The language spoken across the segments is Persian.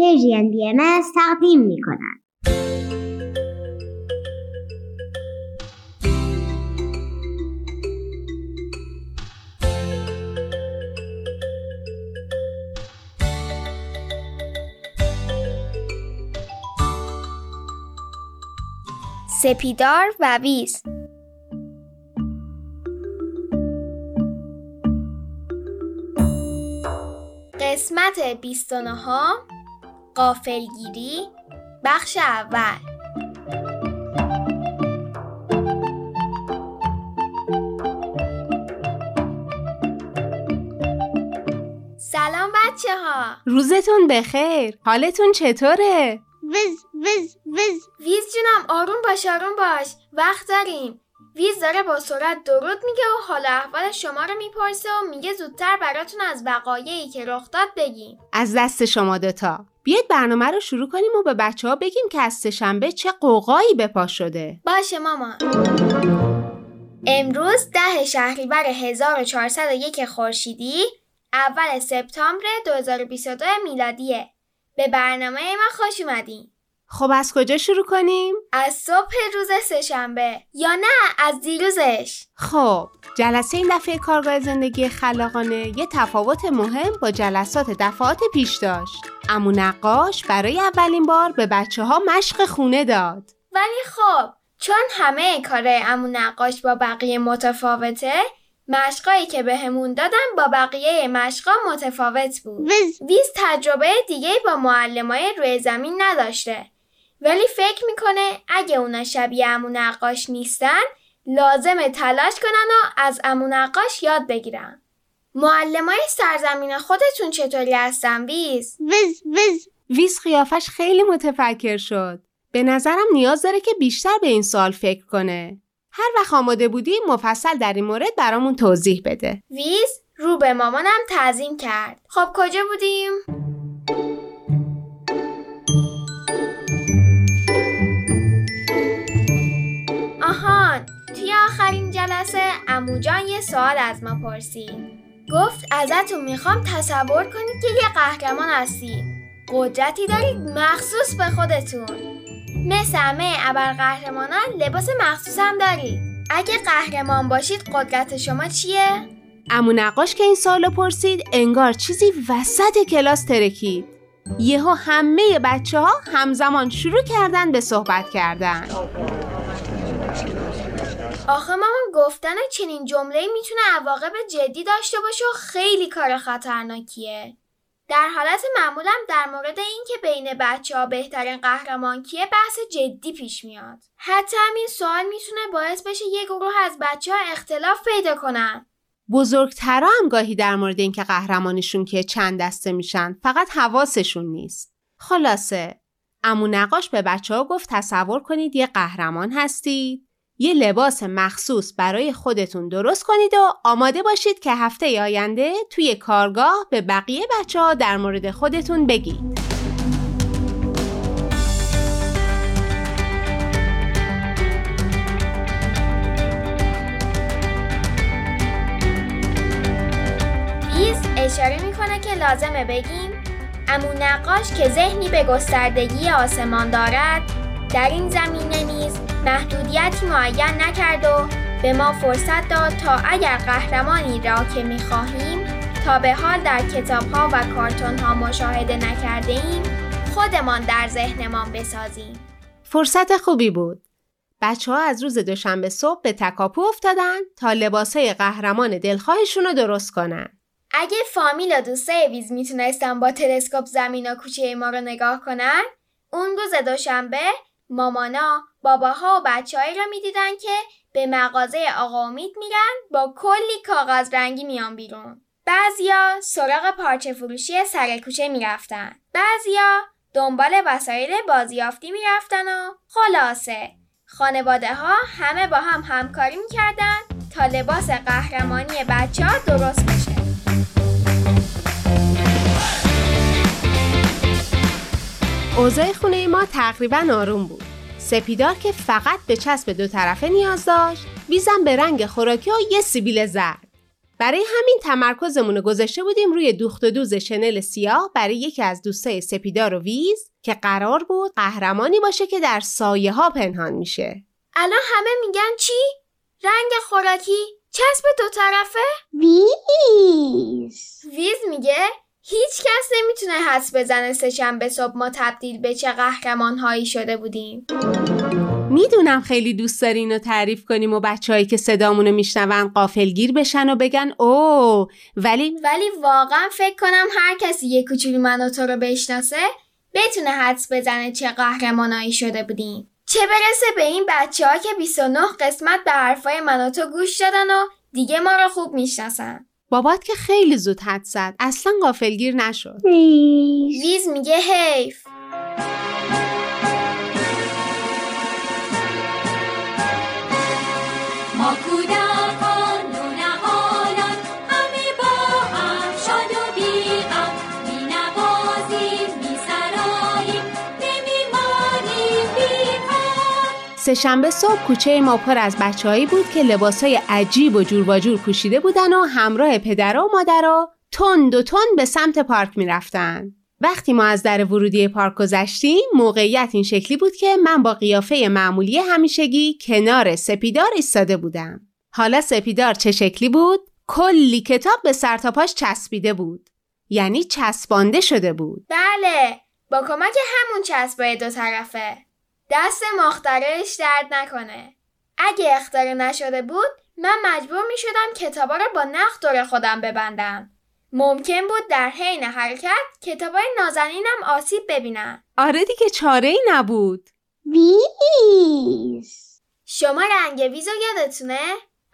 پرژین بی تقدیم می کنند. سپیدار و ویز قسمت 29 قافلگیری بخش اول. سلام بچه ها روزتون بخیر. حالتون چطوره؟ وز وز وز ویز جونم آروم باش آروم باش. وقت داریم. ویز داره با سرعت درود میگه و حال احوال شما رو می‌پرسه و میگه زودتر براتون از وقایعی که رخ داد بگیم. از دست شما دوتا. بیاید برنامه رو شروع کنیم و به بچه ها بگیم که از سهشنبه چه قوقایی به پا شده. باشه مامان امروز ده شهریور 1401 خورشیدی اول سپتامبر 2022 میلادیه. به برنامه ما خوش اومدین. خب از کجا شروع کنیم؟ از صبح روز سهشنبه یا نه از دیروزش. خب جلسه این دفعه کارگاه زندگی خلاقانه یه تفاوت مهم با جلسات دفعات پیش داشت. امو نقاش برای اولین بار به بچه ها مشق خونه داد. ولی خب چون همه کار امو نقاش با بقیه متفاوته مشقایی که بهمون دادن با بقیه مشقا متفاوت بود. وز ویز تجربه دیگه با معلمای روی زمین نداشته. ولی فکر می‌کنه اگه اونا شبیه امو نقاش نیستن لازم تلاش کنن و از امو نقاش یاد بگیرن. معلمای سرزمین خودتون چطوری هستن ویز؟ وز وز ویز قیافش خیلی متفکر شد. به نظرم نیاز داره که بیشتر به این سوال فکر کنه. هر وقت آماده بودی مفصل در این مورد برامون توضیح بده. ویز رو به مامانم تعظیم کرد. خب کجا بودیم؟ آهان توی آخرین جلسه اموجان یه سوال از ما پرسید. گفت ازتون می‌خوام تصور کنید که یه قهرمان هستید قدرتی دارید؟ مخصوص به خودتون. مثل همه ابرقهرمانان لباس مخصوص هم دارید. اگه قهرمان باشید قدرت شما چیه؟ امو نقاش که این سالو پرسید انگار چیزی وسط کلاس ترکید. یهو همه بچه ها همزمان شروع کردن به صحبت کردن. آخه مامان گفتن چنین جمله می‌تونه عواقب جدی داشته باشه و خیلی کار خطرناکیه. در حالت معمولم در مورد اینکه بین بچه ها بهترین قهرمان کیه بحث جدی پیش میاد. حتی همین سوال می‌تونه باعث بشه یک گروه از بچه ها اختلاف پیدا کنن. بزرگترا هم گاهی در مورد اینکه قهرمانشون که چند دسته میشن فقط حواسشون نیست خلاصه امو نقاش به بچه ها گفت تصور کنید یه قهرمان هستید یه لباس مخصوص برای خودتون درست کنید و آماده باشید که هفته آینده توی کارگاه به بقیه بچه ها در مورد خودتون بگید. اشاره می‌کنه که لازمه بگیم امو نقاش که ذهنی به گستردگی آسمان دارد در این زمینه نیز محدودیتی معین نکرد و به ما فرصت داد تا اگر قهرمانی را که می‌خواهیم تا به حال در کتاب ها و کارتون ها مشاهده نکرده ایم خودمان در ذهنمان بسازیم. فرصت خوبی بود. بچه ها از روز دوشنبه صبح به تکاپو افتادن تا لباسای قهرمان دلخواهشون رو درست کنن. اگه فامیل و دوستای ویز می‌تونستن با تلسکوپ زمین و کوچه ما رو نگاه کنن اون روز دوشنبه مامانا باباها و بچههایی را می‌دیدن که به مغازه آقا امید میرن با کلی کاغذ رنگی میان بیرون. بعضیا سراغ پارچه فروشی سر کوچه می‌رفتن. بعضیا دنبال وسایل بازیافتی می‌رفتن و خلاصه. خانواده ها همه با هم همکاری می‌کردن تا لباس قهرمانی بچه ها درست بشه. اوضاع خونه ما تقریبا آروم بود سپیدار که فقط به چسب دو طرفه نیاز داشت ویزم به رنگ خوراکی و یه سیبیل زرد برای همین تمرکزمون رو گذاشته بودیم روی دوخت و دوز شنل سیاه برای یکی از دوستای سپیدار و ویز که قرار بود قهرمانی باشه که در سایه ها پنهان میشه. الان همه میگن چی؟ رنگ خوراکی؟ چسب دو طرفه؟ ویز ویز میگه هیچ کس نمی‌تونه حدس بزنه سهشنبه صبح ما تبدیل به چه قهرمان هایی شده بودیم. می‌دونم خیلی دوست دارین رو تعریف کنیم و بچههایی که صدامونو میشنون قافلگیر بشن و بگن او ولی ولی واقعا فکر کنم هر کسی یه کوچولو من و تو رو بشناسه بتونه حدس بزنه چه قهرمانایی شده بودیم. چه برسه به این بچه ها که 29 قسمت به حرفای من و تو گوش دادن و دیگه ما رو خوب می‌شناسن. بابات که خیلی زود حد زد. اصلا قافلگیر نشد. ویز ویز میگه حیف. سهشنبه صبح کوچه ما پر از بچههایی بود که لباسای عجیب و جور و جور پوشیده بودن و همراه پدر و مادرها تند و تند به سمت پارک می‌رفتن. وقتی ما از در ورودی پارک گذشتیم موقعیت این شکلی بود که من با قیافه معمولی همیشگی کنار سپیدار ایستاده بودم. حالا سپیدار چه شکلی بود؟ کلی کتاب به سرتاپاش چسبیده بود. یعنی چسبانده شده بود. بله با کمک همون چسبای دو طرفه. دست مخترعش درد نکنه. اگه اختراع نشده بود من مجبور می شدم کتابا رو با نخ دور خودم ببندم. ممکن بود در حین حرکت کتابای نازنینم آسیب ببینن. آره دیگه چاره ای نبود. ویز شما رنگ ویزو یادتونه؟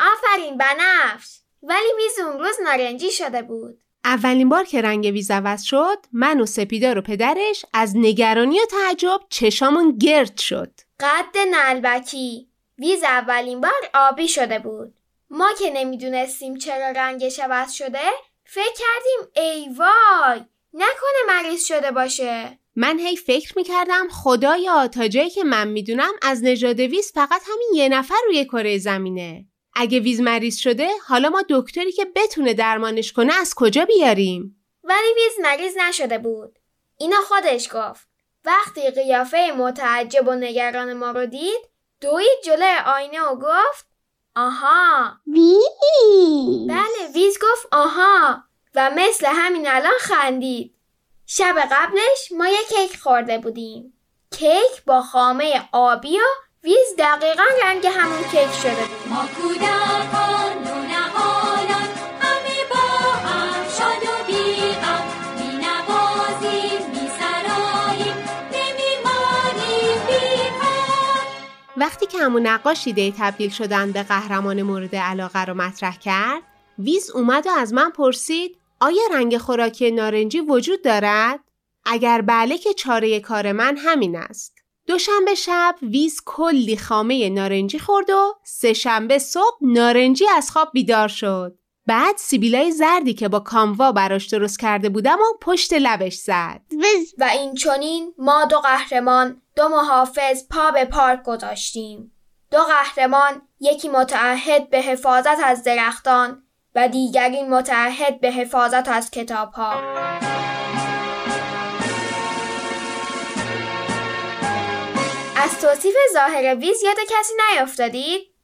آفرین بنفش. ولی ویز اون روز نارنجی شده بود. اولین بار که رنگ ویز عوض شد من و سپیدار و پدرش از نگرانی و تعجب چشامون گرد شد. قد نلبکی ویز اولین بار آبی شده بود. ما که نمی‌دونستیم چرا رنگش عوض شده فکر کردیم ای وای نکنه مریض شده باشه. من هی فکر می‌کردم خدایا تا جایی که من می‌دونم از نژاد ویز فقط همین یه نفر روی کره زمینه. اگه ویز مریض شده حالا ما دکتری که بتونه درمانش کنه از کجا بیاریم؟ ولی ویز مریض نشده بود. اینا خودش گفت. وقتی قیافه متعجب و نگران ما رو دید دوید جلوی آینه و گفت آها. ویز بله ویز گفت آها. و مثل همین الان خندید. شب قبلش ما یه کیک خورده بودیم. کیک با خامه آبی و ویز دقیقا رنگ همون کیک شده بود ما کودکان نونهالان همه با هم شاد و بیغم می نوازیم می سراییم نمیمانیم بیکار وقتی که همون نقاش ایده تبدیل شدن به قهرمان مورد علاقه رو مطرح کرد ویز اومد و از من پرسید آیا رنگ خوراکی نارنجی وجود دارد؟ اگر بله که چاره کار من همین است. دوشنبه شب ویز کلی خامه نارنجی خورد و سه شنبه صبح نارنجی از خواب بیدار شد. بعد سیبیلای زردی که با کاموا براش درست کرده بودم و پشت لبش زد. ویز و این چونین ما دو قهرمان دو محافظ پا به پارک گذاشتیم دو قهرمان یکی متعهد به حفاظت از درختان و دیگری متعهد به حفاظت از کتابها از توصیف ظاهر ویز یاد کسی نیافتادید؟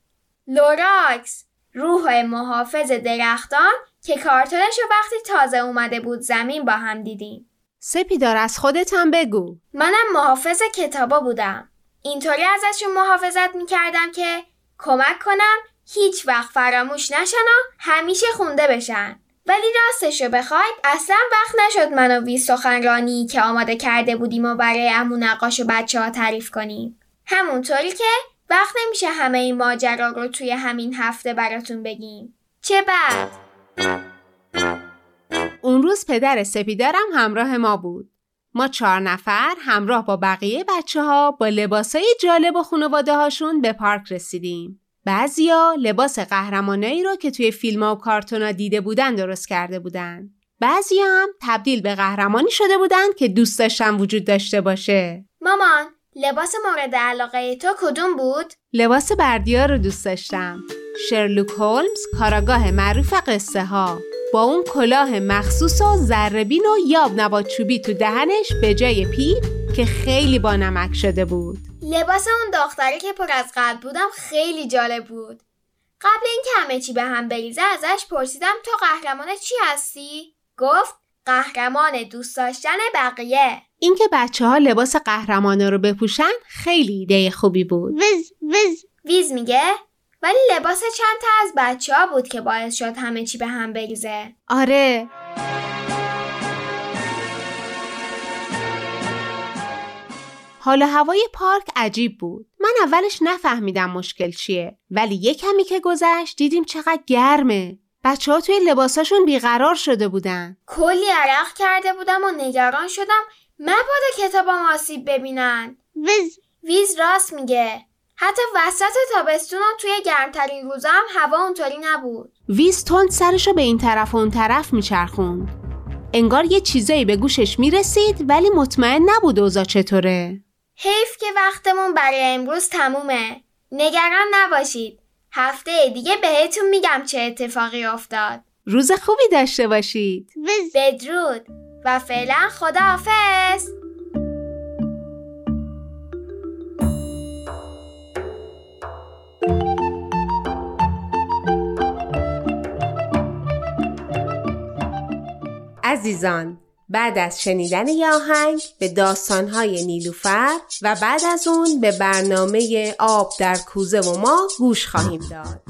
لوراکس روح محافظ درختان که کارتونش رو وقتی تازه اومده بود زمین با هم دیدیم سپیدار از خودت هم بگو. منم محافظ کتابا بودم. اینطوری ازشون محافظت می‌کردم که کمک کنم هیچ وقت فراموش نشن و همیشه خونده بشن. ولی راستشو بخواید اصلا وقت نشد من و ویز سخنرانی که آماده کرده بودیم و برای عمو نقاش و بچه ها تعریف کنیم. همونطوری که وقت نمیشه همه این ماجرا رو توی همین هفته براتون بگیم. چه بعد؟ اون روز پدر سپیدارم همراه ما بود. ما چهار نفر همراه با بقیه بچه ها با لباسای جالب و خانواده هاشون به پارک رسیدیم. بعضیا لباس قهرمانایی رو که توی فیلم و کارتونا دیده بودن درست کرده بودن. بعضیا هم تبدیل به قهرمانی شده بودن که دوست داشتن وجود داشته باشه. مامان لباس مورد علاقه تو کدوم بود؟ لباس بردیا رو دوست داشتم. شرلوک هولمز کاراگاه معروف قصه ها. با اون کلاه مخصوص و ذربین و یاب نبات چوبی تو دهنش به جای پیر که خیلی با نمک شده بود. لباس اون دختری که پر از قلب بودم خیلی جالب بود. قبل اینکه همه چی به هم بریزه ازش پرسیدم تو قهرمان چی هستی؟ گفت قهرمان دوست داشتن بقیه. اینکه بچه ها لباس قهرمانه رو بپوشن خیلی ایده خوبی بود. وز وز ویز میگه ولی لباس چند تا از بچه ها بود که باعث شد همه چی به هم بریزه. آره حال و هوای پارک عجیب بود. من اولش نفهمیدم مشکل چیه. ولی یه کمی که گذشت دیدیم چقدر گرمه. بچه ها توی لباساشون بیقرار شده بودن. کلی عرق کرده بودم و نگران شدم مبادا کتابم آسیب ببینن. وز ویز راست میگه. حتی وسط تابستون و توی گرمترین روزا هم هوا اونطوری نبود. ویز تند سرشو به این طرف و اون طرف میچرخوند. انگار یه چیزایی به گوشش می‌رسید ولی مطمئن نبود اوضاع چطوره. حیف که وقتمون برای امروز تمومه. نگران نباشید. هفته دیگه بهتون میگم چه اتفاقی افتاد. روز خوبی داشته باشید. بدرود و فعلا خداحافظ. عزیزان بعد از شنیدن یه آهنگ به داستانهای نیلوفر و بعد از اون به برنامه آب در کوزه و ما گوش خواهیم داد.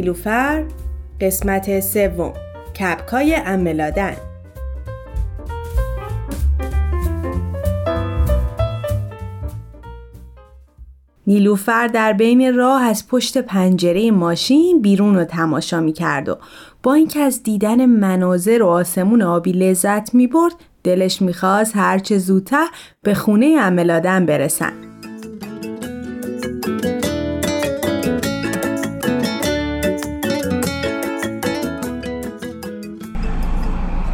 نیلوفر قسمت سوم کپکای املادن نیلوفر در بین راه از پشت پنجره ماشین بیرون رو تماشا می کرد و با اینکه از دیدن مناظر و آسمون آبی لذت می برد دلش می‌خواست هرچه زودتر به خونه املادن برسن.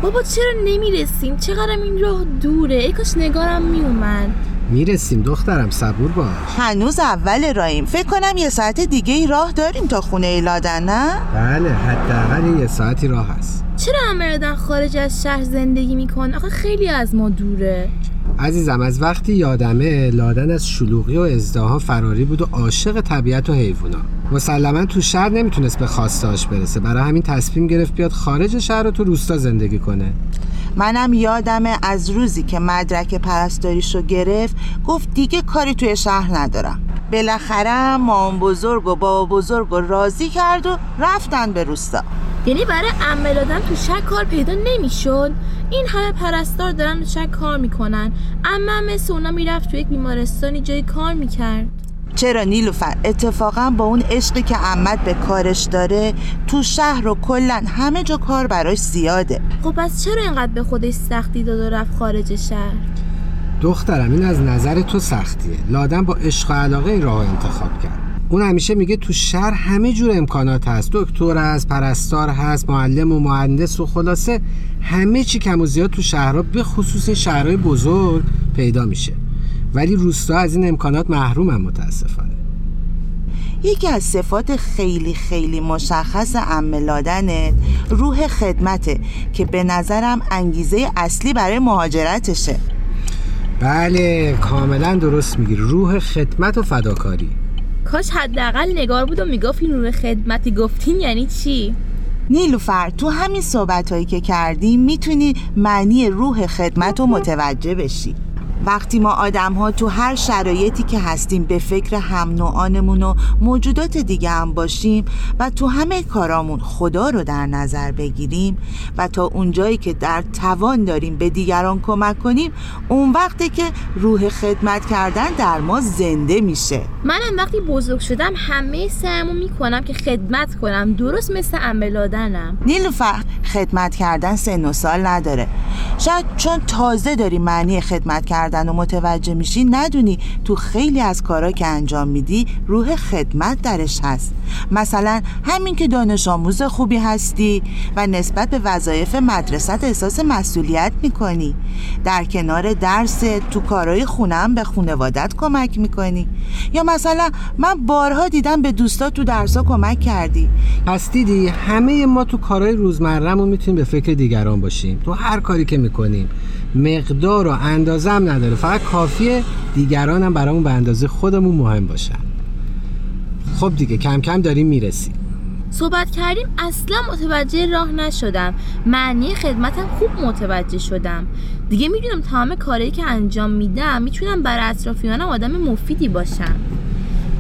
بابا چرا نمی‌رسیم؟ چقدرم این راه دوره؟ ای کاش نگارم میومد. می‌رسیم دخترم صبور باش. هنوز اول راهیم. فکر کنم یه ساعت دیگه ای راه داریم تا خونه لادن نه؟ بله حداقل یه ساعتی راه هست. چرا امردن خارج از شهر زندگی می‌کنه آخه خیلی از ما دوره. عزیزم از وقتی یادمه لادن از شلوغی و ازدحام فراری بود و عاشق طبیعت و حیوونا. مسلما تو شهر نمی‌تونست به خواستهاش برسه. برای همین تصمیم گرفت بیاد خارج شهر و تو روستا زندگی کنه. منم یادمه از روزی که مدرک پرستاریشو گرفت گفت دیگه کاری توی شهر ندارم. بالاخره مام بزرگ و بابا بزرگ و راضی کرد و رفتن به روستا. یعنی برای عمه دادن تو شک کار پیدا نمی‌شد. این همه پرستار دارن تو شک کار می‌کنن. اما مثل اونا می‌رفت تو یک بیمارستانی جای کار می‌کرد. چرا نیلوفر؟ اتفاقا با اون عشقی که عمت به کارش داره تو شهر و کلا همه جا کار براش زیاده. خب پس چرا اینقدر به خودش سختی داد و رفت خارج شهر؟ دخترم این از نظر تو سختیه. لادن با عشق و علاقه این راه انتخاب کرد. اون همیشه میگه تو شهر همه جور امکانات هست. دکتر هست پرستار هست معلم و مهندس و خلاصه همه چی کم و زیاد تو شهرها به خصوص شهرهای بزرگ پیدا میشه. ولی روستا از این امکانات محرومن متاسفانه. یکی از صفات خیلی خیلی مشخص عمه لادنت روح خدمته که به نظرم انگیزه اصلی برای مهاجرتشه. بله کاملا درست میگی. روح خدمت و فداکاری. کاش حداقل نگار بود و می‌گفت این روح خدمتی گفتین یعنی چی؟ نیلوفر تو همین صحبت هایی که کردیم می‌تونی معنی روح خدمت رو متوجه بشی. وقتی ما آدم ها تو هر شرایطی که هستیم به فکر هم نوعانمون و موجودات دیگه هم باشیم و تو همه کارامون خدا رو در نظر بگیریم و تا اونجایی که در توان داریم به دیگران کمک کنیم اون وقتی که روح خدمت کردن در ما زنده میشه. منم وقتی بزرگ شدم همه سعیمو می‌کنم که خدمت کنم. درست مثل عمه لادنم نیلوفر خدمت کردن سن و سال نداره. شاید چون تازه داری معنی خدمت کردن و متوجه میشی ندونی تو خیلی از کارا که انجام میدی روح خدمت درش هست. مثلا همین که دانش آموز خوبی هستی و نسبت به وظایف مدرسه احساس مسئولیت می‌کنی. در کنار درس تو کارهای خونم به خونوادت کمک می‌کنی. یا مثلا من بارها دیدم به دوستا تو درسا کمک کردی. پس دیدی همه ما تو کارهای روزمرهمون می‌تونیم به فکر دیگران باشیم. تو هر کاری که می‌کنیم مقدار و اندازه هم نداره. فقط کافیه دیگران هم برامون به اندازه خودمون مهم باشن. خب دیگه کم کم داریم می‌رسیم. صحبت کردیم اصلا متوجه راه نشدم. معنی خدمتم خوب متوجه شدم. دیگه می‌دونم تمام کارهایی که انجام میدم می‌تونم برای اطرافیانم آدم مفیدی باشم.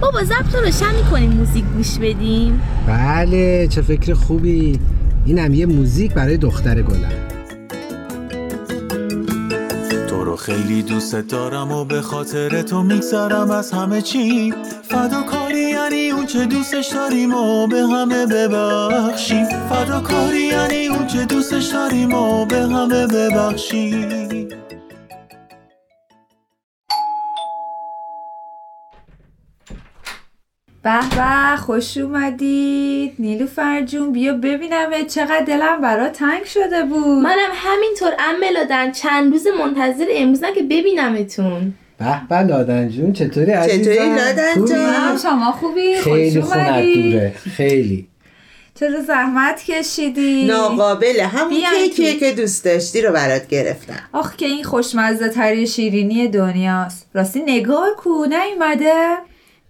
بابا ضبط رو روشن می‌کنیم موزیک گوش بدیم. بله چه فکر خوبی. اینم یه موزیک برای دختر گلم. خیلی دوست دارم و به خاطر تو میگذرم از همه چی. فداکاری یعنی اون چه دوستش داریم و به همه ببخشیم فداکاری یعنی اون چه دوستش داریم و به همه ببخشیم به به خوش اومدید. نیلوفر جون بیا ببینم چقدر دلم برا تنگ شده بود. منم همینطور عمه لادن چند روز منتظر امروزم که ببینمتون. به به لادن جون چطوری عزیزم؟ چطوری لادن؟ منم شما خوبی؟ خیلی خوش خونت دوره خیلی. چرا زحمت کشیدی؟ ناقابله همون کیکیه. که دوست داشتی رو برات گرفتم. آخ که این خوشمزه تری شیرینی دنیاست. راستی نگار کو نیومده.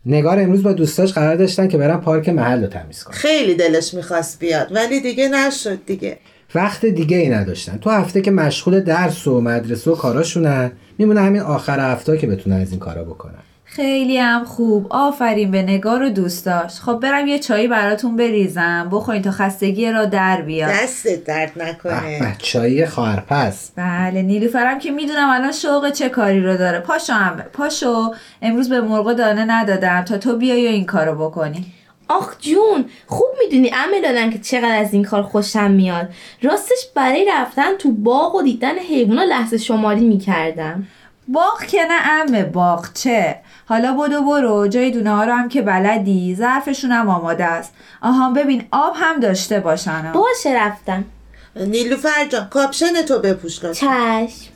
نگار امروز با دوستاش قرار داشتن که برن پارک محل رو تمیز کنن. خیلی دلش می‌خواست بیاد ولی دیگه نشد دیگه. وقت دیگه ای نداشتن. تو هفته که مشغول درس و مدرسه و کاراشونن میمونه همین آخر هفته که بتونن از این کارا بکنن. خیلی هم خوب. آفرین به نگار و دوستاش. خب برم یه چایی براتون بریزم. بخورین تا خستگی را در بیاد. دستت درد به نکنه چایی خواهرپس بله نیلوفرم که می‌دونم الان شوق چه کاری رو داره. پاشو هم پاشو. امروز به مرغ دانه ندادم. تا تو بیای و این کارو بکنی. آخ جون خوب می‌دونی عمه دادن که چقدر از این کار خوشم میاد. راستش برای رفتن تو باغ و دیدن حیوونا لحظه شماری می‌کردم. باغ که نه امه باغ چه حالا بدو برو جای دونه ها رو هم که بلدی. ظرفشون هم آماده است. آها ببین آب هم داشته باشن ها. باشه رفتم. نیلوفر جان کاپشن تو بپوش لطفا. چشم.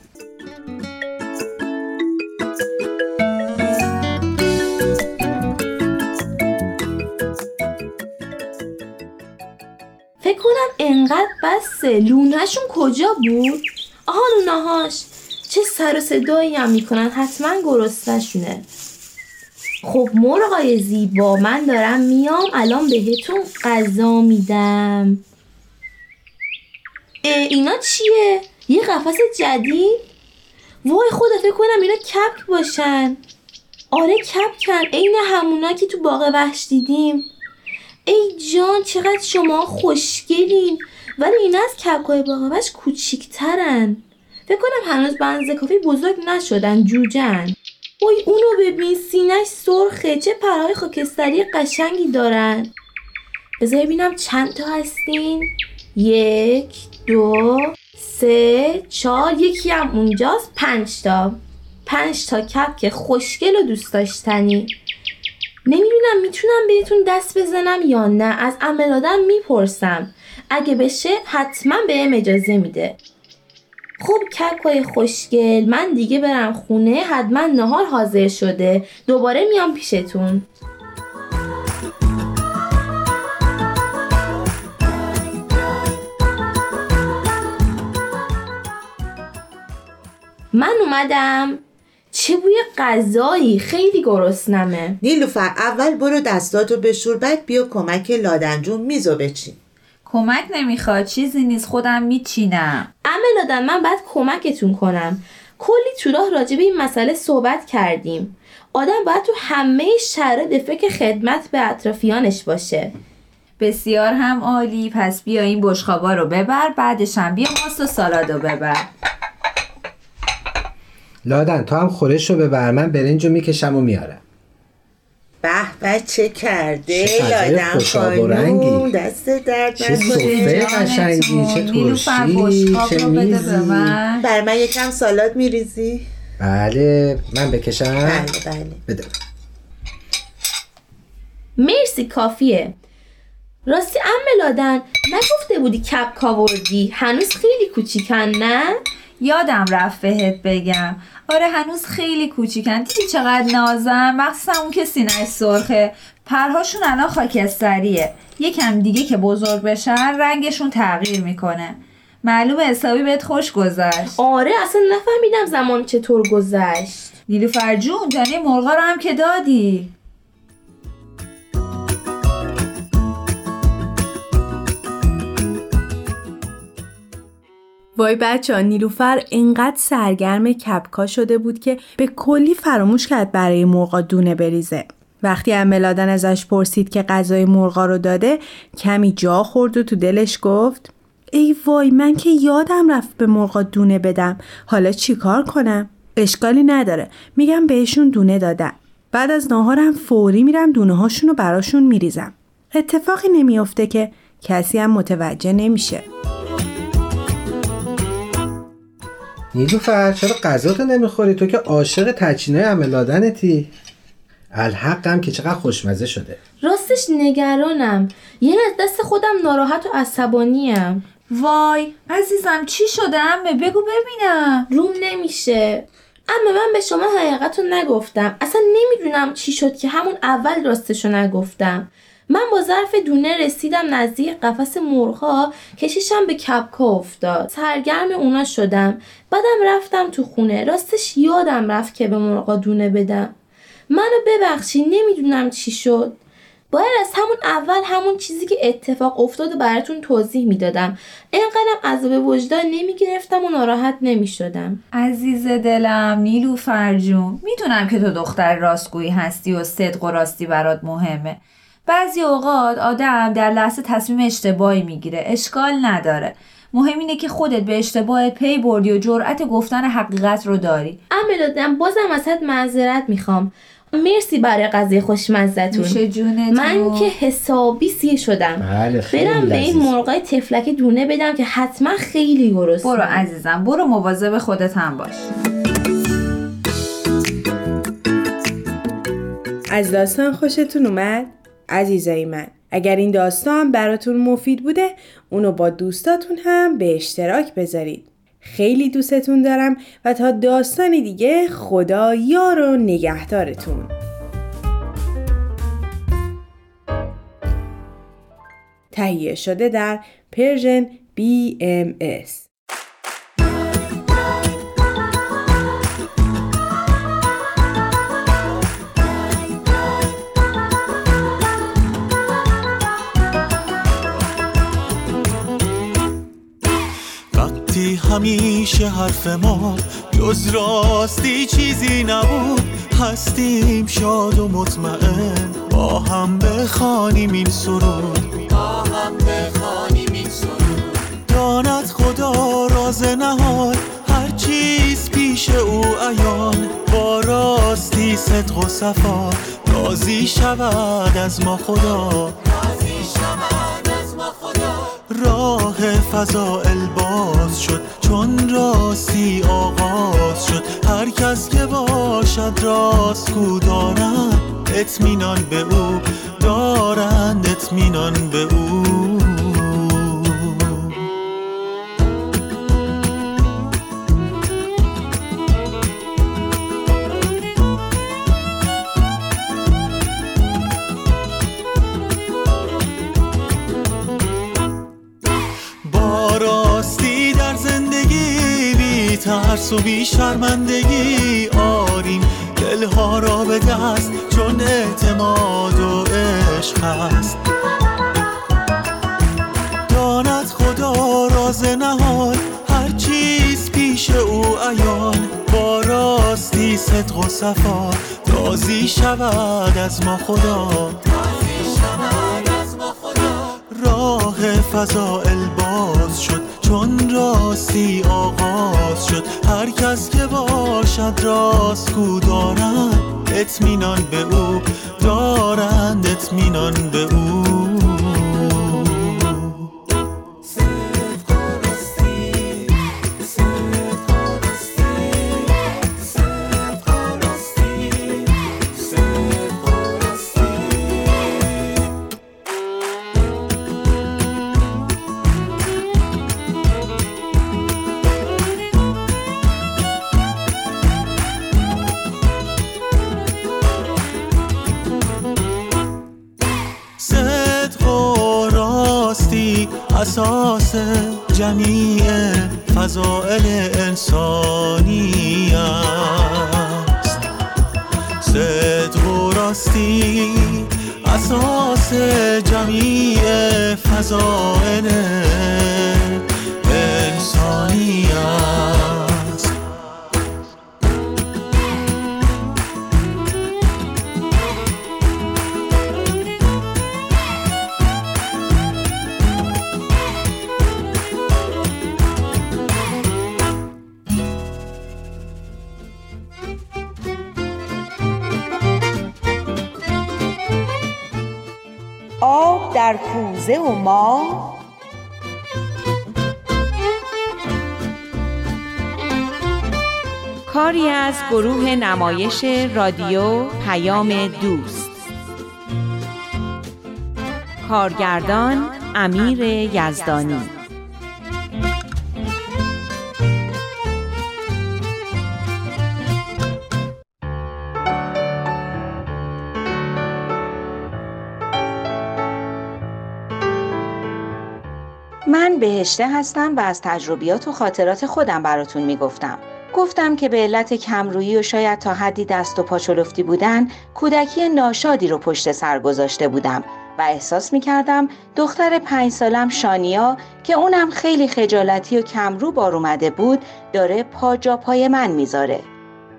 فکر کنم انقدر بسه. لونهشون کجا بود؟ آها لونهاش چه سر و صدایی هم می‌کنن. حتما گرستشونه خب مرغای زیبا من دارم میام الان بهتون غذا میدم. اینا چیه؟ یه قفس جدید؟ وای خدا فکر کنم اینا کپک باشن. آره کپکن عین همونا که تو باغ وحش دیدیم. ای جان چقدر شما خوشگلین. ولی اینا از کپکای باغ وحش کوچیکترن. فکر کنم هنوز بنز کافی بزرگ نشدن جوجن. وای اونو ببین سینش سرخه. چه پرهای خاکستری قشنگی دارن. بذار ببینم چند تا هستین. یک دو سه چهار. یکی هم اونجاست. پنج تا. پنج تا کپک خوشگل و دوست داشتنی. نمی‌دونم می‌تونم بهتون دست بزنم یا نه. از عملادم می‌پرسم. اگه بشه حتما بهم اجازه میده. خب کپکای خوشگل من دیگه برم خونه حتما نهار حاضر شده. دوباره میام پیشتون. من اومدم. چه بوی غذایی خیلی گرسنمه. نیلوفر اول برو دستاتو بشور بعد بیا کمک لادنجون میزو بچین. کمک نمی‌خواد چیزی نیست خودم میچینم. عمل دادن من باید کمکتون کنم. کلی تو راه راجع به این مسئله صحبت کردیم. آدم باید تو همه شرایط فکر خدمت به اطرافیانش باشه. بسیار هم عالی. پس بیا این بشخابا رو ببر بعدش هم بیا ماست و سالاد رو ببر. لادن تو هم خورش رو ببر. من برنج رو می‌کشم و میارم. به به چه کرده؟ و خانوم. دست درد چه سفره قشنگی چه ترشی؟ چه رو بده به میزی؟ من. بر من یکم سالاد میریزی. بله من بکشم. بله بله. بده. مرسی کافیه. راستی ام لادن نگفته بودی کپ کاوردی هنوز خیلی کوچیکن نه؟ یادم رفت بهت بگم. آره هنوز خیلی کوچیکن. دیدی چقدر نازن مخصوصا اون که سینهش سرخه. پرهاشون الان خاکستریه. یکم دیگه که بزرگ بشن رنگشون تغییر می‌کنه. معلومه حسابی بهت خوش گذشت. آره اصلا نفهمیدم زمان چطور گذشت. نیلوفر جون جانه مرغا رو هم که دادی. وای بچه ها نیلوفر انقدر سرگرم کپکا شده بود که به کلی فراموش کرد برای مرغا دونه بریزه. وقتی املادن ازش پرسید که غذای مرغا رو داده کمی جا خورد و تو دلش گفت ای وای من که یادم رفت به مرغا دونه بدم. حالا چیکار کنم؟ اشکالی نداره. میگم بهشون دونه دادم. بعد از ناهارم فوری میرم دونه هاشون رو براشون میریزم. اتفاقی نمیافته که کسی هم متوجه نمیشه. نیلوفر چرا غذاتو نمی‌خوری؟ تو که عاشق تچینای عملادنتی الحق هم که چقدر خوشمزه شده. راستش نگرانم. یه از دست خودم ناراحت و عصبانیم. وای عزیزم چی شده امه بگو ببینم. روم نمیشه. اما من به شما حقیقت رو نگفتم. اصلا نمی‌دونم چی شد که همون اول راستش رو نگفتم. من با ظرف دونه رسیدم نزدیک قفس مرغها کشیشم به کپکا افتاد. سرگرم اونا شدم. بعدم رفتم تو خونه. راستش یادم رفت که به مرغا دونه بدم. منو ببخشی نمی‌دونم چی شد. باید از همون اول همون چیزی که اتفاق افتاد و براتون توضیح می‌دادم. اینقدرم عذاب وجدان نمی‌گرفتم و ناراحت نمی‌شدم. عزیز دلم نیلوفر جون می‌دونم که تو دختر راستگویی هستی و صدق و راستی برات مهمه. بعضی اوقات آدم در لحظه تصمیم اشتباهی می‌گیره اشکال نداره. مهم اینه که خودت به اشتباهت پی بردی و جرأت گفتن حقیقت رو داری. دادم بازم ازت معذرت می‌خوام. مرسی برای قضیه خوشمزتون من که حسابی سیر شدم. بله خیلی برم به این. مرغای تفلک دونه بدم که حتما خیلی گرسنه برو عزیزم برو مواظب خودت هم باش. از داستان خوشتون اومد؟ عزیزای من اگر این داستان براتون مفید بوده اونو با دوستاتون هم به اشتراک بذارید. خیلی دوستتون دارم و تا داستانی دیگه خدا یار و نگهدارتون. تهیه شده در پرژن BMS همیشه حرف ما جز راستی چیزی نبود. هستیم شاد و مطمئن. با هم بخوانیم این سرود. با هم بخوانیم این سرود. داند خدا راز نهان. هر چیز پیش او عیان. با راستی صدق و صفا. راضی شود از ما خدا. راه فضائل باز شد چون راستی آغاز شد. هر کس که باشد راست کو دارند اطمینان به او دارند اطمینان به او. و بی شرمندگی آریم. دلها را به دست چون اعتماد و عشق هست. داند خدا راز نهان هر چیز پیش او عیان. با راستی صدق و صفا راضی شود از ما خدا. راه فضائل باز شد. چون راستی آغاز شد. هر کس که باشد راست کو دارند اطمینان به او دارند. اطمینان اساس جمیع فضائل انسانی است. صدق و راستی اساس جمیع فضائل انسانی است. در کوزه و ما. کاری از گروه نمایش رادیو پیام دوست. کارگردان امیر یزدانی. بهشته هستم و از تجربیات و خاطرات خودم براتون می‌گفتم. گفتم که به علت کمرویی و شاید تا حدی دست و پاچلفتی بودن کودکی ناشادی رو پشت سر گذاشته بودم و احساس می‌کردم دختر پنج سالم شانیا که اونم خیلی خجالتی و کمرو بار اومده بود داره پا جا پای من می‌ذاره.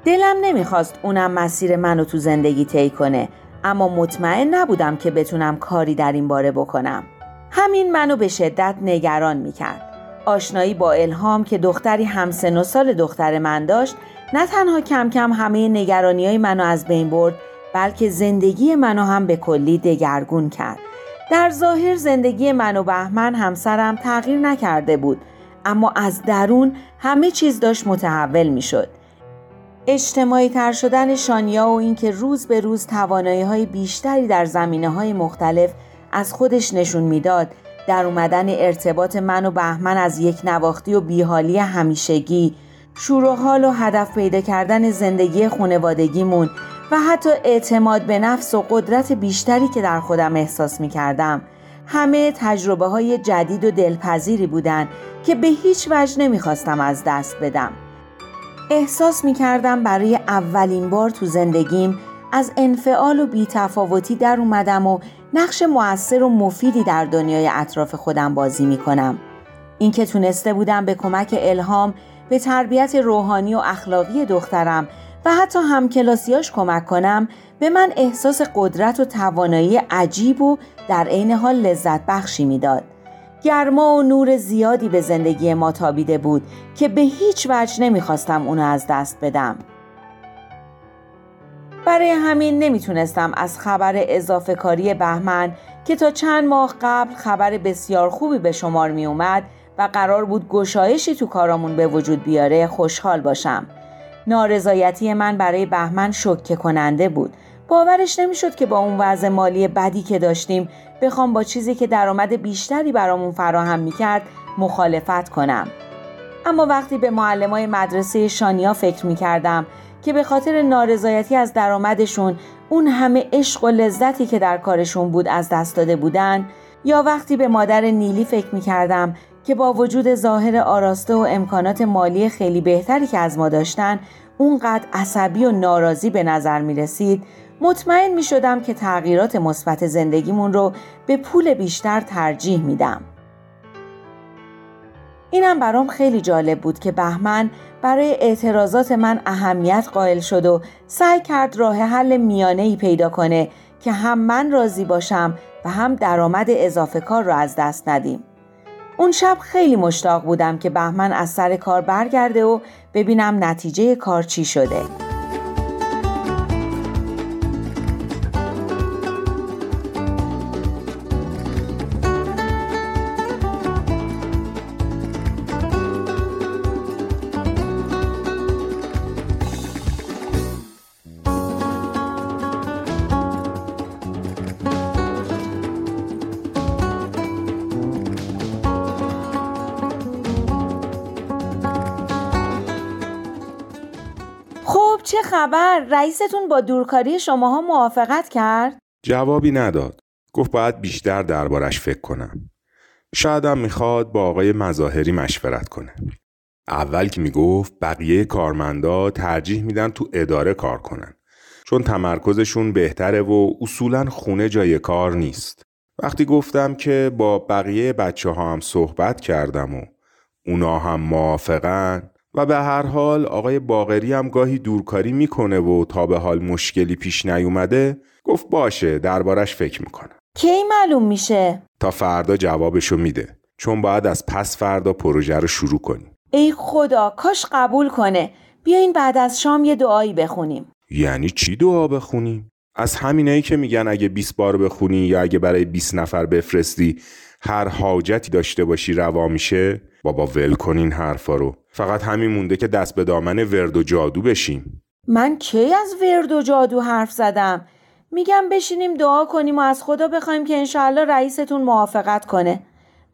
دلم نمی‌خواست اونم مسیر منو تو زندگی طی کنه اما مطمئن نبودم که بتونم کاری در این باره بکنم. همین منو به شدت نگران می‌کرد. آشنایی با الهام که دختری همسن و سال دختر من داشت نه تنها کم کم همه نگرانی های منو از بین برد بلکه زندگی منو هم به کلی دگرگون کرد. در ظاهر زندگی من و بهمن همسرم تغییر نکرده بود اما از درون همه چیز داشت متحول می شد. اجتماعی تر شدن شانیا و اینکه روز به روز توانایی های بیشتری در زمینه های مختلف از خودش نشون می‌داد. در اومدن ارتباط من و بهمن از یک نواختی و بیحالی همیشگی شور و حال و هدف پیدا کردن زندگی خانوادگیمون و حتی اعتماد به نفس و قدرت بیشتری که در خودم احساس می کردم همه تجربه های جدید و دلپذیری بودن که به هیچ وجه نمی‌خواستم از دست بدم. احساس می کردم برای اولین بار تو زندگیم از انفعال و بیتفاوتی در اومدم و نقش مؤثر و مفیدی در دنیای اطراف خودم بازی می کنم. این که تونسته بودم به کمک الهام به تربیت روحانی و اخلاقی دخترم و حتی همکلاسیاش کمک کنم به من احساس قدرت و توانایی عجیب و در عین حال لذت بخشی می‌داد. گرما و نور زیادی به زندگی ما تابیده بود که به هیچ وجه نمی‌خواستم اونو از دست بدم. برای همین نمی‌تونستم از خبر اضافه کاری بهمن که تا چند ماه قبل خبر بسیار خوبی به شمار می اومد و قرار بود گشایشی تو کارامون به وجود بیاره خوشحال باشم. نارضایتی من برای بهمن شکه کننده بود. باورش نمی‌شد که با اون وضع مالی بدی که داشتیم بخوام با چیزی که درآمد بیشتری برامون فراهم می‌کرد مخالفت کنم. اما وقتی به معلمای مدرسه شانیا فکر می‌کردم که به خاطر نارضایتی از درآمدشون اون همه عشق و لذتی که در کارشون بود از دست داده بودن یا وقتی به مادر نیلی فکر می کردم که با وجود ظاهر آراسته و امکانات مالی خیلی بهتری که از ما داشتن اونقدر عصبی و ناراضی به نظر می رسید مطمئن می شدم که تغییرات مثبت زندگیمون رو به پول بیشتر ترجیح میدم. اینم برام خیلی جالب بود که بهمن برای اعتراضات من اهمیت قائل شد و سعی کرد راه حل میانه ای پیدا کنه که هم من راضی باشم و هم درآمد اضافه کار را از دست ندیم. اون شب خیلی مشتاق بودم که بهمن از سر کار برگرده و ببینم نتیجه کار چی شده. خبر؟ رئیستون با دورکاری شماها موافقت کرد؟ جوابی نداد. گفت باید بیشتر دربارش فکر کنم. شایدم می‌خواد با آقای مظاهری مشورت کنه. اول که می‌گفت بقیه کارمندا ترجیح میدن تو اداره کار کنن. چون تمرکزشون بهتره و اصولا خونه جای کار نیست. وقتی گفتم که با بقیه بچه ها هم صحبت کردم و اونا هم موافقن و به هر حال آقای باغری هم گاهی دورکاری می‌کنه و تا به حال مشکلی پیش نیومده گفت باشه دربارش فکر می‌کنه کی معلوم میشه؟ تا فردا جوابشو میده. چون باید از پس فردا پروژه رو شروع کنیم. ای خدا کاش قبول کنه. بیاین بعد از شام یه دعایی بخونیم. یعنی چی دعا بخونیم؟ از همینایی که میگن اگه 20 بار بخونی یا اگه برای 20 نفر بفرستی هر حاجتی داشته باشی روا میشه بابا ول کن این حرفا رو. فقط همین مونده که دست به دامن ورد و جادو بشیم. من کی از ورد و جادو حرف زدم؟ میگم بشینیم دعا کنیم و از خدا بخوایم که انشاالله رئیستون موافقت کنه.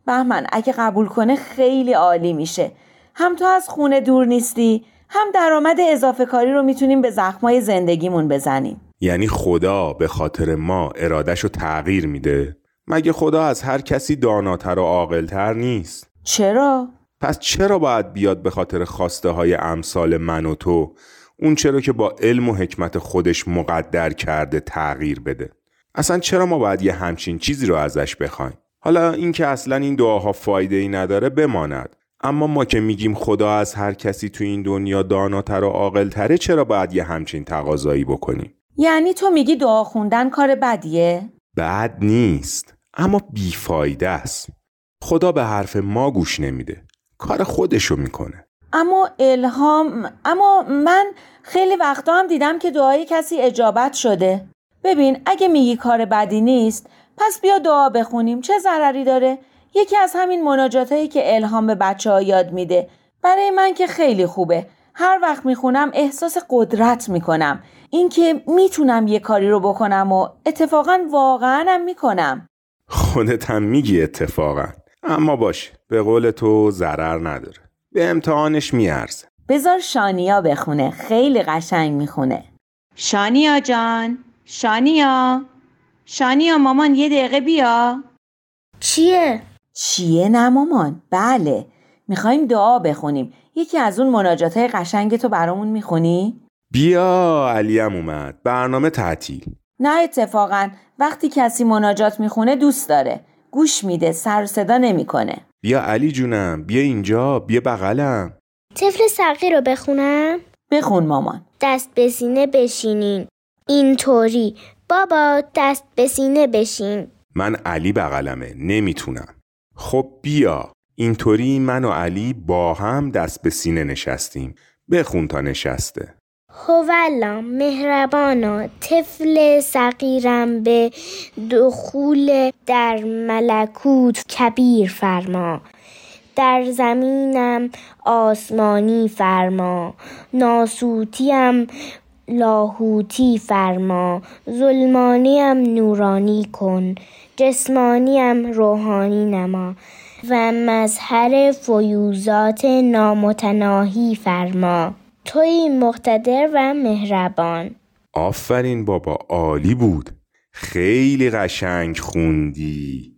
بهمن اگه قبول کنه خیلی عالی میشه. هم تو از خونه دور نیستی هم درآمد اضافه کاری رو می‌تونیم به زخمای زندگیمون بزنیم. یعنی خدا به خاطر ما ارادش رو تغییر میده؟ مگه خدا از هر کسی داناتر و عاقلتر نیست؟ چرا؟ پس چرا باید بیاد به خاطر خواسته های امثال من و تو؟ اون چرا که با علم و حکمت خودش مقدر کرده تغییر بده. اصلا چرا ما باید یه همچین چیزی رو ازش بخوایم؟ حالا اینکه اصلا این دعاها فایده ای نداره بماند. اما ما که میگیم خدا از هر کسی تو این دنیا داناتر و عاقلتره چرا باید یه همچین تقاضایی بکنیم؟ یعنی تو میگی دعا خوندن کار بدیه؟ بد نیست اما بیفایده است. خدا به حرف ما گوش نمیده. کار خودشو می‌کنه. اما الهام اما من خیلی وقتا هم دیدم که دعای کسی اجابت شده. ببین اگه میگی کار بدی نیست پس بیا دعا بخونیم چه ضرری داره؟ یکی از همین مناجاتایی که الهام به بچه ها یاد میده. برای من که خیلی خوبه. هر وقت می‌خونم احساس قدرت می‌کنم. اینکه می‌تونم یه کاری رو بکنم و اتفاقا واقعا هم می‌کنم. خودت هم میگی اتفاقا. اما باشه به قول تو ضرر نداره. به امتحانش میارزه. بذار شانیا بخونه خیلی قشنگ می‌خونه. شانیا جان شانیا. شانیا مامان یه دقیقه بیا. چیه؟ چیه نه مامان؟ بله می‌خوایم دعا بخونیم. یکی از اون مناجات های قشنگ تو برامون می‌خونی؟ بیا علیم اومد. برنامه تعطیل. نه اتفاقا. وقتی کسی مناجات می‌خونه دوست داره. گوش میده سر صدا نمی‌کنه. بیا علی جونم بیا اینجا بیا بغلم. طفل سقی رو بخونم؟ بخون مامان. دست به سینه بشینین. اینطوری. بابا دست به سینه بشین. من علی بغلمه نمی‌تونم. خب بیا. اینطوری من و علی با هم دست به سینه نشستیم. بخون تا نشسته. هولا مهربانا طفل صغیرم به دخول در ملکوت کبیر فرما. در زمینم آسمانی فرما. ناسوتیم لاهوتی فرما. ظلمانیم نورانی کن. جسمانیم روحانی نما. و مظهر فیوزات نامتناهی فرما. توی مقتدر و مهربان. آفرین بابا عالی بود. خیلی قشنگ خوندی.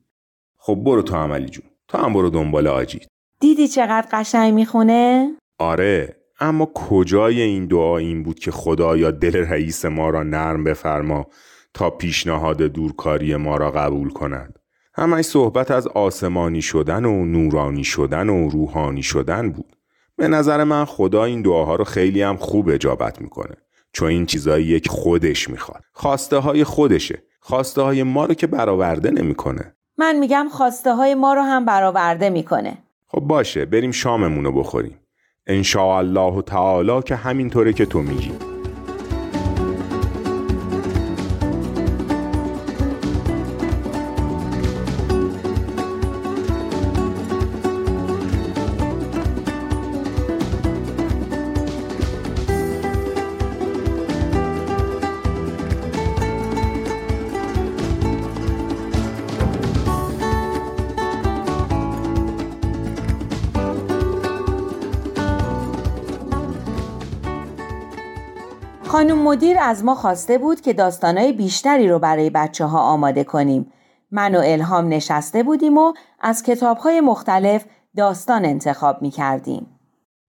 خب برو تو عملی جون. تو هم برو دنبال آجید دیدی چقدر قشنگ می‌خونه؟ آره اما کجای این دعا این بود که خدا یا دل رئیس ما را نرم بفرما تا پیشنهاد دورکاری ما را قبول کند؟ همش صحبت از آسمانی شدن و نورانی شدن و روحانی شدن بود. به نظر من خدا این دعاها رو خیلی هم خوب اجابت می‌کنه. چون این چیزایی یک خودش می‌خواد. خواسته های خودشه. خواسته های ما رو که برآورده نمی‌کنه. من میگم خواسته های ما رو هم برآورده می‌کنه. خب باشه بریم شاممون رو بخوریم. ان الله تعالی که همینطوره که تو میگی. خانم مدیر از ما خواسته بود که داستانهای بیشتری رو برای بچه ها آماده کنیم. من و الهام نشسته بودیم و از کتابهای مختلف داستان انتخاب می کردیم.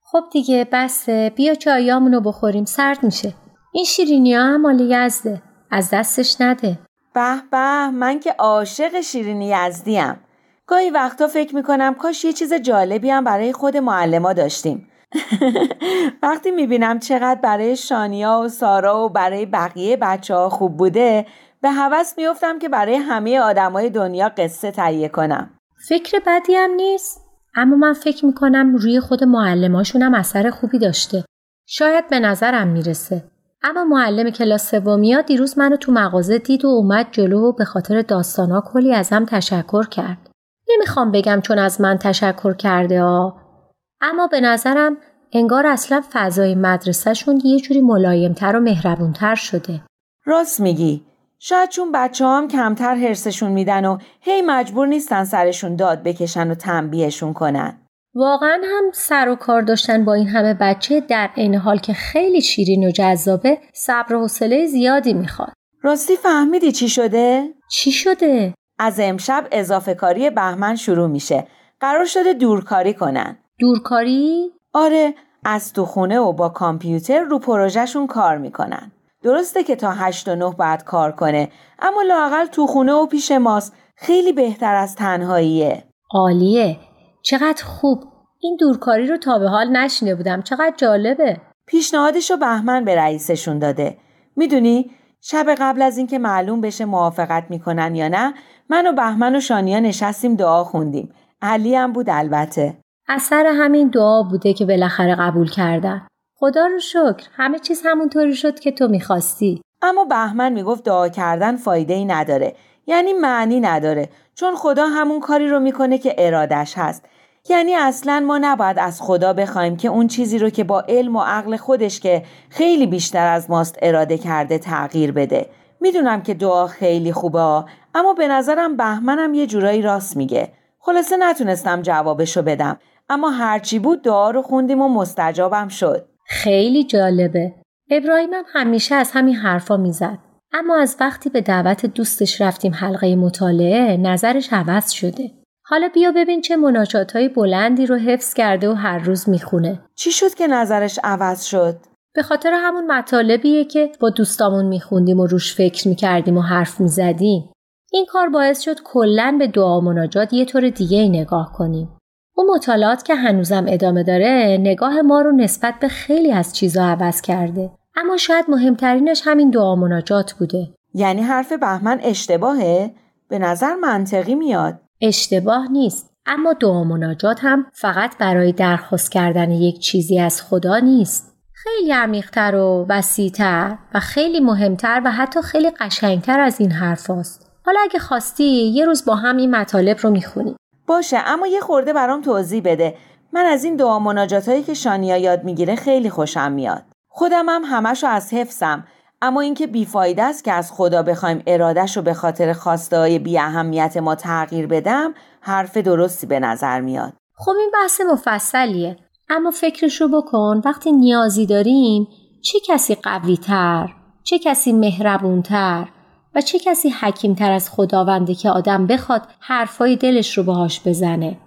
خب دیگه بسه بیا چایامونو بخوریم سرد میشه. این شیرینی ها هم مال یزده. از دستش نده. به به من که عاشق شیرینی یزدیم. گاهی وقتا فکر می‌کنم کاش یه چیز جالبی هم برای خود معلما داشتیم. وقتی می‌بینم چقدر برای شانیا و سارا و برای بقیه بچه ها خوب بوده به هوس میفتم که برای همه آدمای دنیا قصه تهیه کنم فکر بدی هم نیست. اما من فکر می‌کنم روی خود معلماشون هم اثر خوبی داشته. شاید به نظرم می‌رسه. اما معلم کلاس سومیا دیروز منو تو مغازه دید و اومد جلو و به خاطر داستانا کلی ازم تشکر کرد. نمی‌خوام بگم چون از من تشکر کرده ها. اما به نظرم انگار اصلا فضای مدرسهشون یه جوری ملایمتر و مهربونتر شده. راست میگی شاید چون بچه هم کمتر حرسشون میدن و هی مجبور نیستن سرشون داد بکشن و تنبیهشون کنن واقعا هم سر و کار داشتن با این همه بچه در عین حال که خیلی شیرین و جذابه صبر و حوصله زیادی می‌خواد. راستی فهمیدی چی شده؟ چی شده؟ از امشب اضافه کاری بهمن شروع میشه. قرار شده دورکاری کنن. دورکاری؟ آره از تو خونه و با کامپیوتر رو پروژهشون کار می‌کنن. درسته که تا هشت و نه باید کار کنه اما لاقل تو خونه و پیش ماست خیلی بهتر از تنهاییه. عالیه. چقدر خوب. این دورکاری رو تا به حال نشینه بودم. چقدر جالبه. پیشنهادش رو بهمن به رئیسشون داده. می‌دونی شب قبل از اینکه معلوم بشه موافقت می‌کنن یا نه من و بهمن و شانیا نشستیم دعا خوندیم. علی هم بود البته. اثر همین دعا بوده که بالاخره قبول کردن. خدا رو شکر همه چیز همونطوری شد که تو می‌خواستی. اما بهمن می‌گفت دعا کردن فایده ای نداره. یعنی معنی نداره چون خدا همون کاری رو می‌کنه که ارادش هست. یعنی اصلا ما نباید از خدا بخوایم که اون چیزی رو که با علم و عقل خودش که خیلی بیشتر از ماست اراده کرده تغییر بده. می‌دونم که دعا خیلی خوبه اما به نظرم بهمنم یه جورایی راست میگه. خلاصه نتونستم جوابشو بدم اما هرچی بود دعا رو خوندیم و مستجابم شد. خیلی جالبه. ابراهیمم همیشه از همین حرفا می‌زد. اما از وقتی به دعوت دوستش رفتیم حلقه مطالعه نظرش عوض شده. حالا بیا ببین چه مناجات های بلندی رو حفظ کرده و هر روز می‌خونه. چی شد که نظرش عوض شد؟ به خاطر همون مطالبیه که با دوستامون میخوندیم و روش فکر می‌کردیم و حرف می‌زدیم. این کار باعث شد کلا به دعا و مناجات یه طور دیگه ای نگاه کنیم. اون مطالعات که هنوزم ادامه داره نگاه ما رو نسبت به خیلی از چیزا عوض کرده. اما شاید مهمترینش همین دعا مناجات بوده. یعنی حرف بهمن اشتباهه؟ به نظر منطقی میاد. اشتباه نیست. اما دعا مناجات هم فقط برای درخواست کردن یک چیزی از خدا نیست. خیلی عمیقتر و وسیعتر و خیلی مهمتر و حتی خیلی قشنگتر از این حرف هست. حالا اگه خواستی یه روز با هم این مطالب رو می‌خونیم. باشه اما یه خورده برام توضیح بده. من از این دعا مناجات هایی که شانیا یاد می‌گیره خیلی خوشم میاد. خودم هم همشو از حفظم اما اینکه بیفایده است که از خدا بخوایم ارادش رو به خاطر خواسته های بی اهمیت ما تغییر بدم حرف درستی به نظر میاد. خب این بحث مفصلیه. اما فکرش رو بکن وقتی نیازی داریم چه کسی قوی تر، چه کسی مهربون تر و چه کسی حکیم تر از خداونده که آدم بخواد حرفای دلش رو باهاش بزنه.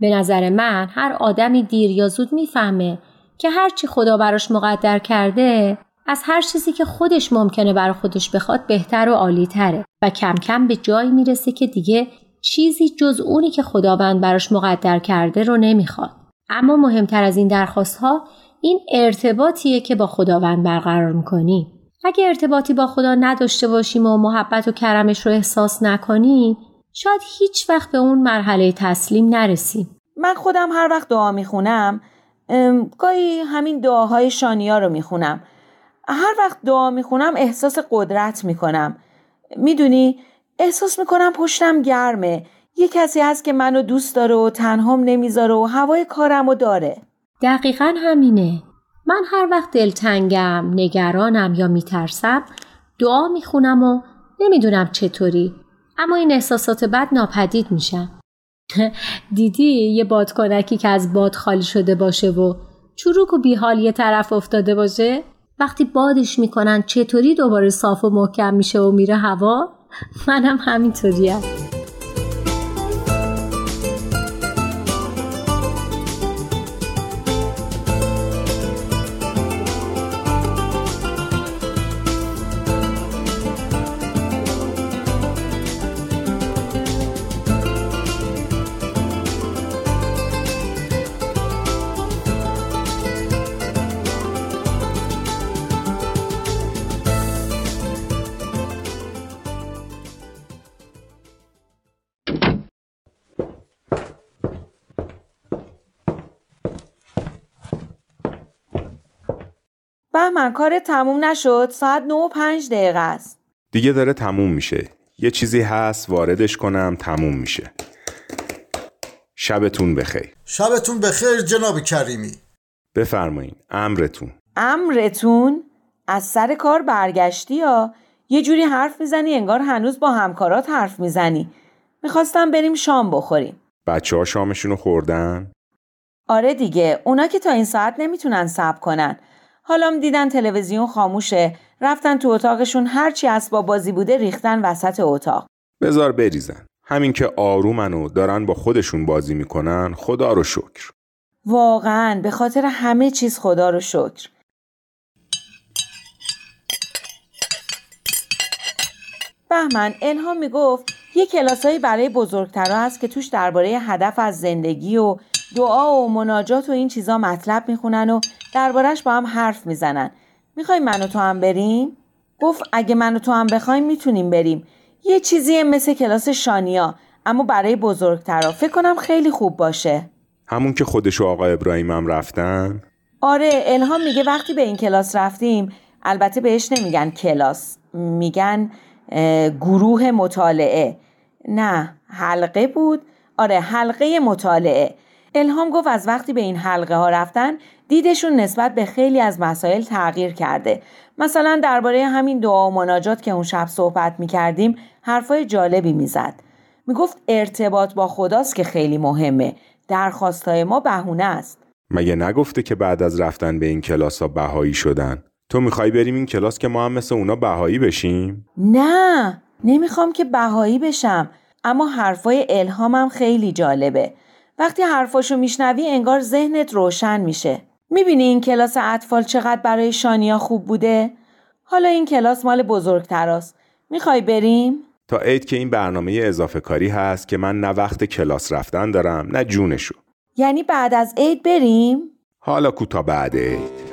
به نظر من هر آدمی دیر یا زود می‌فهمه که هرچی خدا براش مقدر کرده از هر چیزی که خودش ممکنه برای خودش بخواد بهتر و عالی تره و کم کم به جایی می‌رسه که دیگه چیزی جز اونی که خداوند براش مقدر کرده رو نمی‌خواد. اما مهمتر از این درخواست ها این ارتباطیه که با خداوند برقرار می‌کنیم. اگه ارتباطی با خدا نداشته باشیم و محبت و کرمش رو احساس نکنیم شاید هیچ وقت به اون مرحله تسلیم نرسیم. من خودم هر وقت دعا می‌خونم گاهی همین دعاهای شانیا رو می‌خونم. هر وقت دعا می‌خونم احساس قدرت می‌کنم. می‌دونی احساس می‌کنم پشتم گرمه. یه کسی هست که منو دوست داره و تنهام نمی‌ذاره و هوای کارم و داره. دقیقا همینه. من هر وقت دلتنگم نگرانم یا میترسم دعا می‌خونم و نمی‌دونم چطوری. اما این احساسات بد ناپدید میشن دیدی یه بادکنکی که از باد خالی شده باشه و چروک و بیحال یه طرف افتاده باشه؟ وقتی بادش می‌کنن چطوری دوباره صاف و محکم میشه و میره هوا؟ منم همینطوریم. بهمن کار تموم نشد؟ ساعت 9 و 5 دقیقه است. دیگه داره تموم میشه. یه چیزی هست واردش کنم تموم میشه. شبتون بخیر. شبتون بخیر جناب کریمی. بفرمایین امرتون. امرتون؟ از سر کار برگشتی یا؟ یه جوری حرف می‌زنی انگار هنوز با همکارات حرف می‌زنی. می‌خواستم بریم شام بخوریم. بچه ها شامشونو خوردن؟ آره دیگه اونا که تا این ساعت نمی‌تونن صبر کنن. حالا دیدن تلویزیون خاموشه. رفتن تو اتاقشون هرچی اسباب بازی بوده ریختن وسط اتاق. بزار بریزن. همین که آرومن و دارن با خودشون بازی می‌کنن خدا رو شکر. واقعا به خاطر همه چیز خدا رو شکر. بهمن الهام می‌گفت یه کلاسایی برای بزرگترها هست که توش درباره هدف از زندگی و دعا و مناجات و این چیزا مطلب می‌خونن و دربارش با هم حرف می‌زنن. می‌خوای من و تو هم بریم؟ گفت اگه من و تو هم بخوایم می‌تونیم بریم. یه چیزی مثل کلاس شانیا اما برای بزرگترها فکر کنم خیلی خوب باشه. همون که خودش و آقا ابراهیم هم رفتن؟ آره الهام میگه وقتی به این کلاس رفتیم البته بهش نمیگن کلاس میگن گروه مطالعه. نه حلقه بود. آره حلقه مطالعه. الهام گفت از وقتی به این حلقه ها رفتن دیدشون نسبت به خیلی از مسائل تغییر کرده. مثلا درباره همین دعا و مناجات که اون شب صحبت می کردیم حرفای جالبی می‌زد. می‌گفت ارتباط با خداست که خیلی مهمه. درخواستای ما بهونه است. مگه نگفته که بعد از رفتن به این کلاس ها بهایی شدن؟ تو می‌خوای بریم این کلاس که ما هم مثل اونا بهایی بشیم؟ نه نمی‌خوام که بهایی بشم. اما حرفای الهامم خیلی جالبه. وقتی حرفاشو میشنوی انگار ذهنت روشن میشه. می‌بینی این کلاس اطفال چقدر برای شانیا خوب بوده؟ حالا این کلاس مال بزرگتراست. می‌خوای بریم؟ تا عید که این برنامه اضافه کاری هست که من نه وقت کلاس رفتن دارم نه جونشو. یعنی بعد از عید بریم؟ حالا کوتا بعد عید.